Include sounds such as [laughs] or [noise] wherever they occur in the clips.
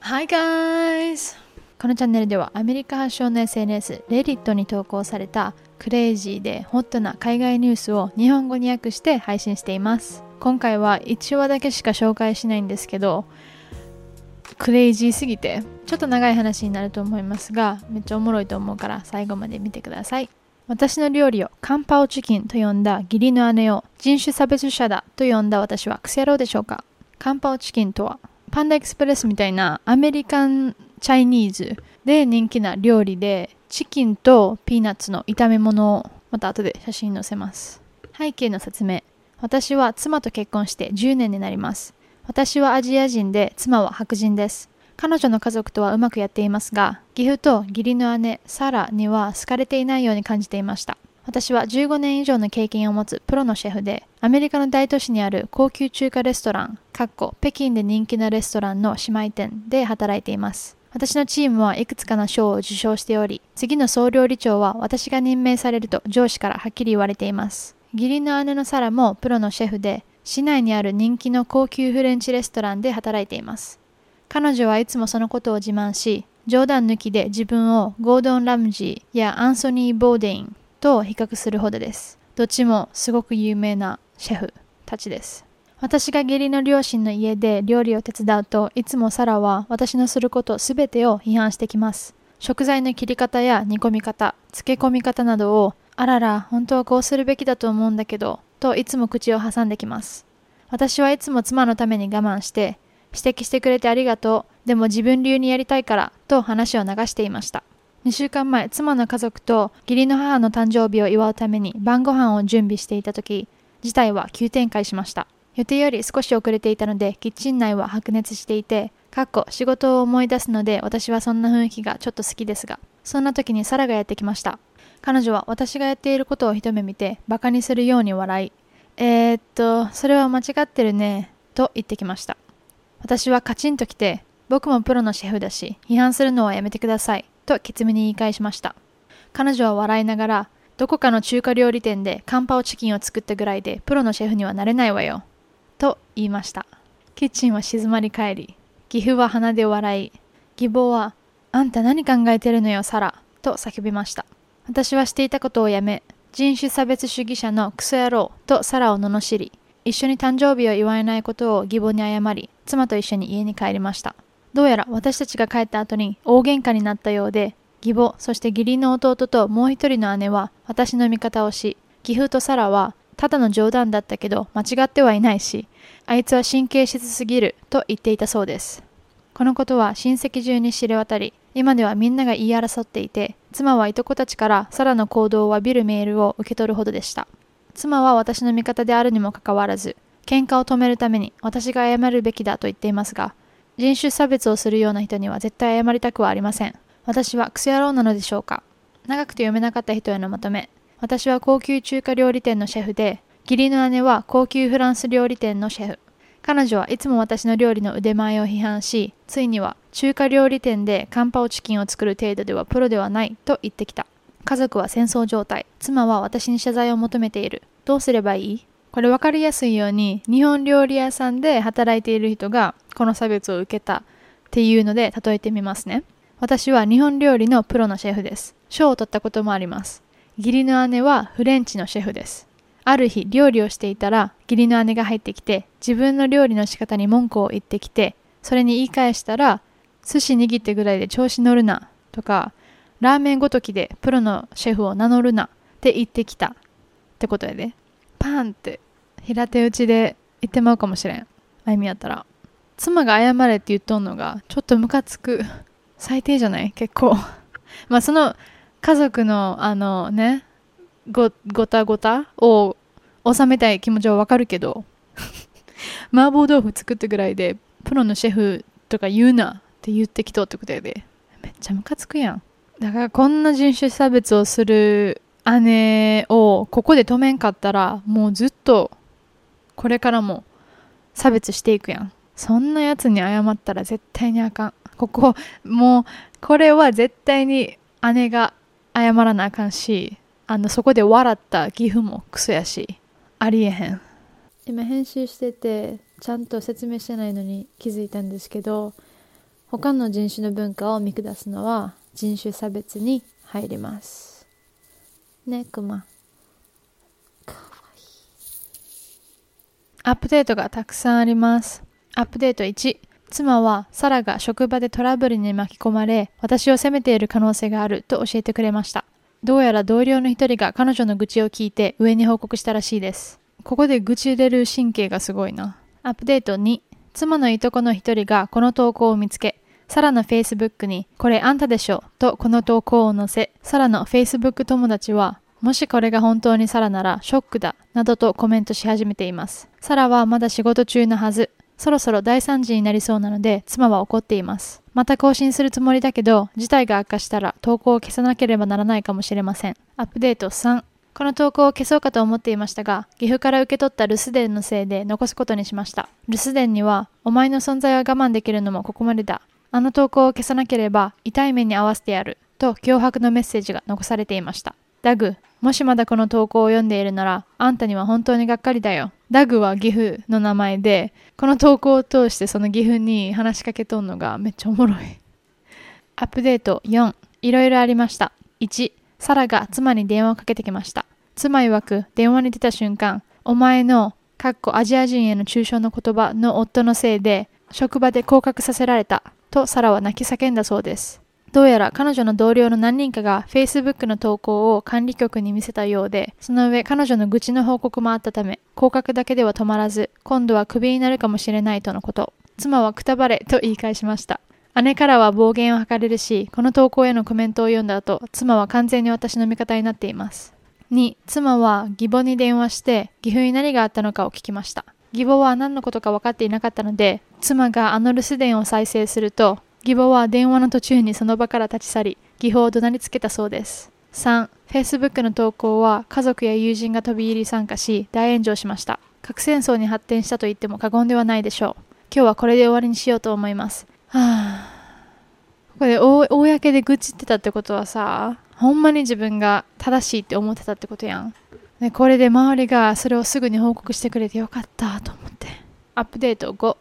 Hi guys! このチャンネルではアメリカ発祥の SNS レディットに投稿されたクレイジーでホットな海外ニュースを日本語に訳して配信しています今回は1話だけしか紹介しないんですけどクレイジーすぎてちょっと長い話になると思いますがめっちゃおもろいと思うから最後まで見てください私の料理をカンパオチキンと呼んだ義理の姉を人種差別者だと呼んだ私はクセ野郎でしょうか？カンパオチキンとはパンダエクスプレスみたいなアメリカンチャイニーズで人気な料理でチキンとピーナッツの炒め物をまた後で写真載せます。背景の説明。私は妻と結婚して10年になります。私はアジア人で妻は白人です。彼女の家族とはうまくやっていますが義父と義理の姉サラには好かれていないように感じていました私は15年以上の経験を持つプロのシェフで、アメリカの大都市にある高級中華レストラン、かっこ北京で人気なレストランの姉妹店で働いています。私のチームはいくつかの賞を受賞しており、次の総料理長は私が任命されると上司からはっきり言われています。義理の姉のサラもプロのシェフで、市内にある人気の高級フレンチレストランで働いています。彼女はいつもそのことを自慢し、冗談抜きで自分をゴードン・ラムジーやアンソニー・ボーデインと比較するほどです。どっちもすごく有名なシェフたちです。私が義理の両親の家で料理を手伝うといつもサラは私のすることすべてを批判してきます。食材の切り方や煮込み方、漬け込み方などをあらら、本当はこうするべきだと思うんだけど、といつも口を挟んできます。私はいつも妻のために我慢して、指摘してくれてありがとう、でも自分流にやりたいから、と話を流していました。2週間前、妻の家族と義理の母の誕生日を祝うために晩ご飯を準備していた時、事態は急展開しました。予定より少し遅れていたので、キッチン内は白熱していて、かっこ仕事を思い出すので私はそんな雰囲気がちょっと好きですが、そんな時にサラがやってきました。彼女は私がやっていることを一目見て、馬鹿にするように笑い、えー、っと、それは間違ってるね、と言ってきました。私はカチンと来て、僕もプロのシェフだし、批判するのはやめてください。とケツメに言い返しました。彼女は笑いながら、どこかの中華料理店でカンパオチキンを作ったぐらいでプロのシェフにはなれないわよ。と言いました。キッチンは静まり返り、義父は鼻で笑い、義母は、あんた何考えてるのよ、サラ。と叫びました。私はしていたことをやめ、人種差別主義者のクソ野郎とサラを罵り、一緒に誕生日を祝えないことを義母に謝り、妻と一緒に家に帰りました。どうやら私たちが帰った後に大喧嘩になったようで、義母、そして義理の弟ともう一人の姉は私の味方をし、義父とサラはただの冗談だったけど間違ってはいないし、あいつは神経質すぎると言っていたそうです。このことは親戚中に知れ渡り、今ではみんなが言い争っていて、妻はいとこたちからサラの行動を詫びるメールを受け取るほどでした。妻は私の味方であるにもかかわらず、喧嘩を止めるために私が謝るべきだと言っていますが、人種差別をするような人には絶対謝りたくはありません。私はクソ野郎なのでしょうか長くて読めなかった人へのまとめ。私は高級中華料理店のシェフで、義理の姉は高級フランス料理店のシェフ。彼女はいつも私の料理の腕前を批判し、ついには中華料理店でカンパオチキンを作る程度ではプロではないと言ってきた。家族は戦争状態。妻は私に謝罪を求めている。どうすればいい？これ分かりやすいように日本料理屋さんで働いている人がこの差別を受けたっていうので例えてみますね。私は日本料理のプロのシェフです。賞を取ったこともあります。義理の姉はフレンチのシェフです。ある日料理をしていたら義理の姉が入ってきて自分の料理の仕方に文句を言ってきてそれに言い返したら寿司握ってぐらいで調子乗るなとかラーメンごときでプロのシェフを名乗るなって言ってきた。ってことやで。パーンって平手打ちで言ってまうかもしれん。あゆみやったら。妻が謝れって言っとんのがちょっとムカつく。最低じゃない？結構。[laughs] まあその家族のあのねごごたごたを収めたい気持ちはわかるけど。[laughs] 麻婆豆腐作ったぐらいでプロのシェフとか言うなって言ってきとってことやで。めっちゃムカつくやん。だからこんな人種差別をする姉をここで止めんかったらもうずっとこれからも差別していくやん。そんなやつに謝ったら絶対にあかん。ここもうこれは絶対に姉が謝らなあかんしあのそこで笑った岐阜もクソやしありえへん。今編集しててちゃんと説明してないのに気づいたんですけど他の人種の文化を見下すのは人種差別に入ります。ねクマ。かわい。いアップデートがたくさんあります。アップデート1妻はサラが職場でトラブルに巻き込まれ私を責めている可能性があると教えてくれました。どうやら同僚の一人が彼女の愚痴を聞いて上に報告したらしいです。ここで愚痴入れる神経がすごいな。アップデート2妻のいとこの一人がこの投稿を見つけサラの Facebook に、これあんたでしょ？とこの投稿を載せ、サラの Facebook 友達は、もしこれが本当にサラならショックだ、などとコメントし始めています。サラはまだ仕事中のはず。そろそろ大惨事になりそうなので、妻は怒っています。また更新するつもりだけど、事態が悪化したら投稿を消さなければならないかもしれません。アップデート3。この投稿を消そうかと思っていましたが、岐阜から受け取った留守電のせいで残すことにしました。留守電には、お前の存在は我慢できるのもここまでだ。あの投稿を消さなければ痛い目に遭わせてやると脅迫のメッセージが残されていました。ダグ、もしまだこの投稿を読んでいるなら、あんたには本当にがっかりだよ。ダグは岐阜の名前で、この投稿を通してその岐阜に話しかけとんのがめっちゃおもろい。アップデート4、いろいろありました。1、サラが妻に電話をかけてきました。妻曰く電話に出た瞬間、お前の、かっこアジア人への抽象の言葉の夫のせいで、職場で降格させられたとサラは泣き叫んだそうです。どうやら彼女の同僚の何人かが Facebook の投稿を管理局に見せたようで、その上彼女の愚痴の報告もあったため、降格だけでは止まらず、今度はクビになるかもしれないとのこと。妻はくたばれと言い返しました。姉からは暴言を吐かれるし、この投稿へのコメントを読んだ後、妻は完全に私の味方になっています。2、妻は義母に電話して、岐阜に何があったのかを聞きました。義母は何のことか分かっていなかったので、妻があの留守電を再生すると、義母は電話の途中にその場から立ち去り、義母を怒鳴りつけたそうです。3、Facebook の投稿は家族や友人が飛び入り参加し、大炎上しました。核戦争に発展したと言っても過言ではないでしょう。今日はこれで終わりにしようと思います。はぁ。これ、公で愚痴ってたってことはさ、ほんまに自分が正しいって思ってたってことやん。でこれで周りがそれをすぐに報告してくれてよかったと思って。アップデート5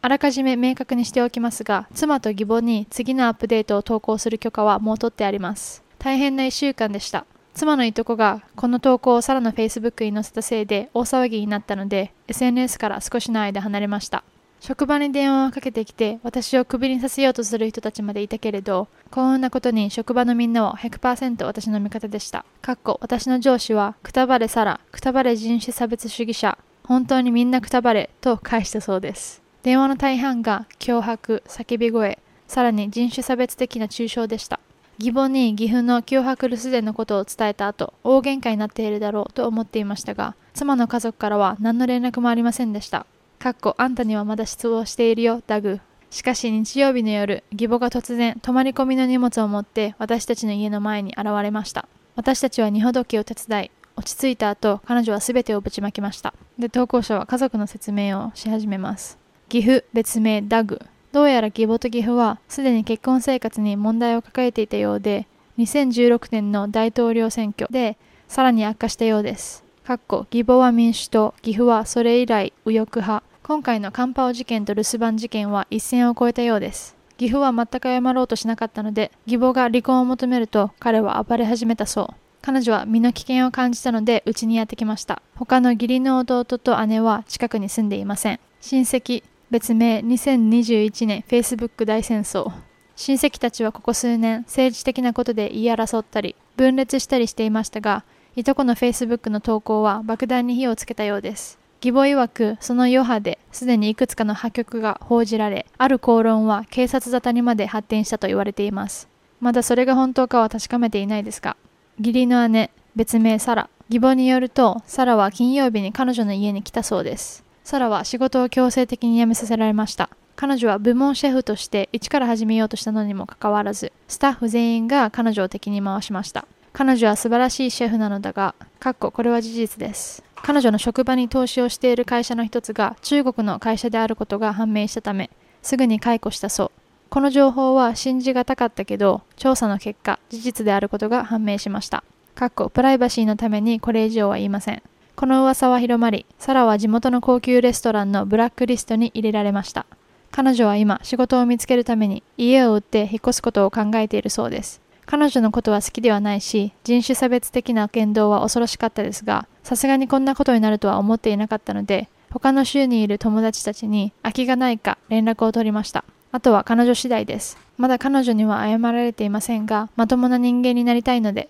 あらかじめ明確にしておきますが妻と義母に次のアップデートを投稿する許可はもう取ってあります。大変な1週間でした。妻のいとこがこの投稿をサラのフェイスブックに載せたせいで大騒ぎになったので SNS から少しの間離れました。職場に電話をかけてきて私をクビにさせようとする人たちまでいたけれど幸運なことに職場のみんなは100%私の味方でした。かっこ私の上司はくたばれサラくたばれ人種差別主義者本当にみんなくたばれと返したそうです。電話の大半が脅迫叫び声さらに人種差別的な抽象でした。義母に岐阜の脅迫留守電のことを伝えた後大喧嘩になっているだろうと思っていましたが妻の家族からは何の連絡もありませんでした。かっこあんたにはまだ失望しているよ、ダグ。しかし日曜日の夜、義母が突然、泊まり込みの荷物を持って私たちの家の前に現れました。私たちは二ほどきを手伝い、落ち着いた後、彼女は全てをぶちまきました。で、投稿者は家族の説明をし始めます。岐阜、別名ダグ。どうやら義母と岐阜は、すでに結婚生活に問題を抱えていたようで、2016年の大統領選挙で、さらに悪化したようです。かっこ義母は民主党、岐阜はそれ以来右翼派。今回のカンパオ事件と留守番事件は一線を越えたようです。岐阜は全く謝ろうとしなかったので、義母が離婚を求めると彼は暴れ始めたそう。彼女は身の危険を感じたので家にやってきました。他の義理の弟と姉は近くに住んでいません。親戚、別名2021年 Facebook 大戦争。親戚たちはここ数年政治的なことで言い争ったり分裂したりしていましたがいとこの Facebook の投稿は爆弾に火をつけたようです義母曰くその余波ですでにいくつかの破局が報じられある口論は警察沙汰にまで発展したと言われています。まだそれが本当かは確かめていないですが義理の姉別名サラ。義母によるとサラは金曜日に彼女の家に来たそうです。サラは仕事を強制的に辞めさせられました。彼女は部門シェフとして一から始めようとしたのにもかかわらずスタッフ全員が彼女を敵に回しました。彼女は素晴らしいシェフなのだが、かっここれは事実です。彼女の職場に投資をしている会社の一つが中国の会社であることが判明したため、すぐに解雇したそう。この情報は信じがたかったけど、調査の結果、事実であることが判明しました。かっこプライバシーのためにこれ以上は言いません。この噂は広まり、サラは地元の高級レストランのブラックリストに入れられました。彼女は今、仕事を見つけるために家を売って引っ越すことを考えているそうです。彼女のことは好きではないし、人種差別的な言動は恐ろしかったですが、さすがにこんなことになるとは思っていなかったので、他の州にいる友達たちに空きがないか連絡を取りました。あとは彼女次第です。まだ彼女には謝られていませんが、まともな人間になりたいので、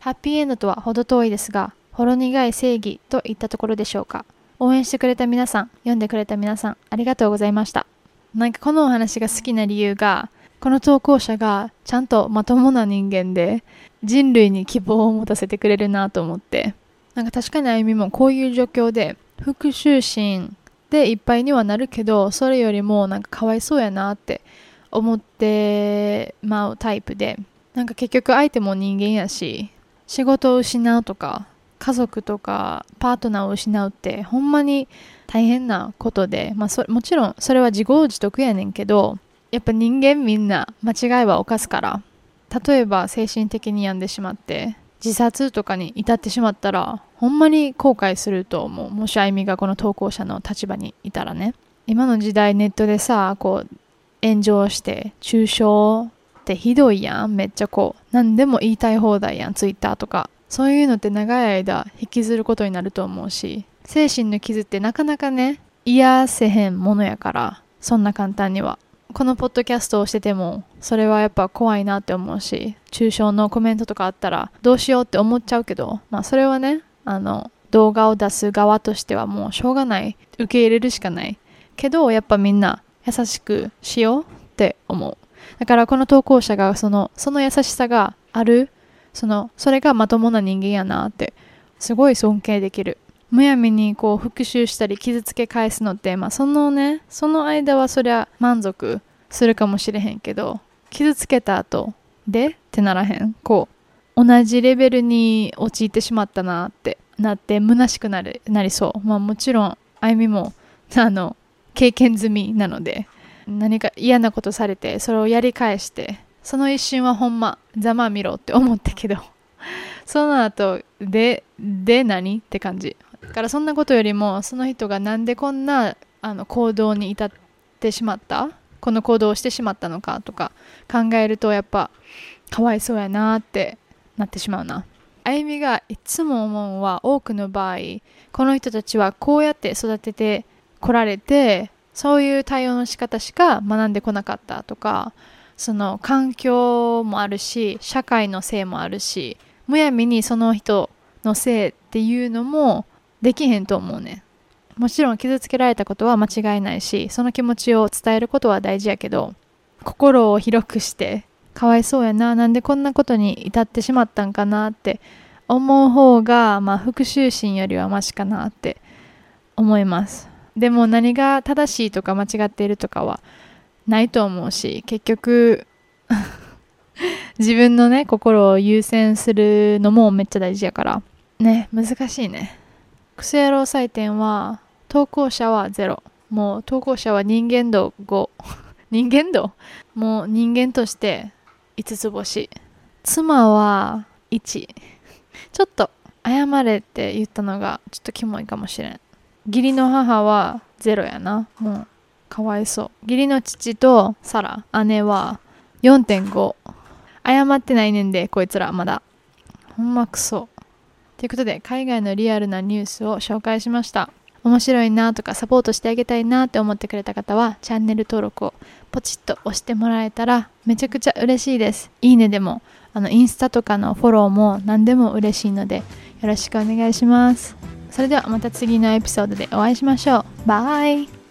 ハッピーエンドとは程遠いですが、ほろ苦い正義といったところでしょうか。応援してくれた皆さん、読んでくれた皆さん、ありがとうございました。なんかこのお話が好きな理由が、この投稿者がちゃんとまともな人間で人類に希望を持たせてくれるなと思って、なんか確かにあゆみもこういう状況で復讐心でいっぱいにはなるけど、それよりもなんかかわいそうやなって思ってまうタイプで、なんか結局相手も人間やし、仕事を失うとか、家族とかパートナーを失うってほんまに大変なことで、まあ、もちろんそれは自業自得やねんけどやっぱ人間みんな間違いは犯すから。例えば精神的に病んでしまって自殺とかに至ってしまったらほんまに後悔すると思う。もしあゆみがこの投稿者の立場にいたらね。今の時代ネットでさこう炎上して中傷ってひどいやん。めっちゃこう何でも言いたい放題やんツイッターとか。そういうのって長い間引きずることになると思うし。精神の傷ってなかなかね癒せへんものやからそんな簡単には。このポッドキャストをしててもそれはやっぱ怖いなって思うし抽象のコメントとかあったらどうしようって思っちゃうけどまあそれはねあの動画を出す側としてはもうしょうがない。受け入れるしかない。けどやっぱみんな優しくしようって思う。だからこの投稿者がそのその優しさがある。そのそれがまともな人間やなってすごい尊敬できる。むやみにこう復讐したり傷つけ返すのって、まあ、そのねその間はそりゃ満足するかもしれへんけど傷つけた後でってならへん。こう同じレベルに陥ってしまったなってなって虚しくなるなりそう。まあもちろんあゆみもあの経験済みなので何か嫌なことされてそれをやり返してその一瞬はほんまざまあ見ろって思ったけどその後でで何って感じ。だからそんなことよりもその人がなんでこんなあの行動に至ってしまった？この行動をしてしまったのかとか考えるとやっぱかわいそうやなってなってしまうな。あゆみがいつも思うのは多くの場合この人たちはこうやって育ててこられてそういう対応の仕方しか学んでこなかったとかその環境もあるし社会のせいもあるしむやみにその人のせいっていうのもできへんと思うね。もちろん傷つけられたことは間違いないしその気持ちを伝えることは大事やけど心を広くしてかわいそうやななんでこんなことに至ってしまったんかなって思う方が、まあ、復讐心よりはマシかなって思います。でも何が正しいとか間違っているとかはないと思うし結局 [laughs] 自分のね心を優先するのもめっちゃ大事やから。ね難しいね。クソ野郎採点は投稿者は0もう投稿者は人間度5 [laughs] 人間度もう人間として5つ星。妻は1ちょっと謝れって言ったのがちょっとキモいかもしれん。義理の母は0やな。もうかわいそう。義理の父とサラ姉は4.5謝ってないねんでこいつらまだ。ほんまクソ。ということで海外のリアルなニュースを紹介しました。面白いなとかサポートしてあげたいなって思ってくれた方はチャンネル登録をポチッと押してもらえたらめちゃくちゃ嬉しいです。いいねでもあのインスタとかのフォローも何でも嬉しいのでよろしくお願いします。それではまた次のエピソードでお会いしましょう。バイ。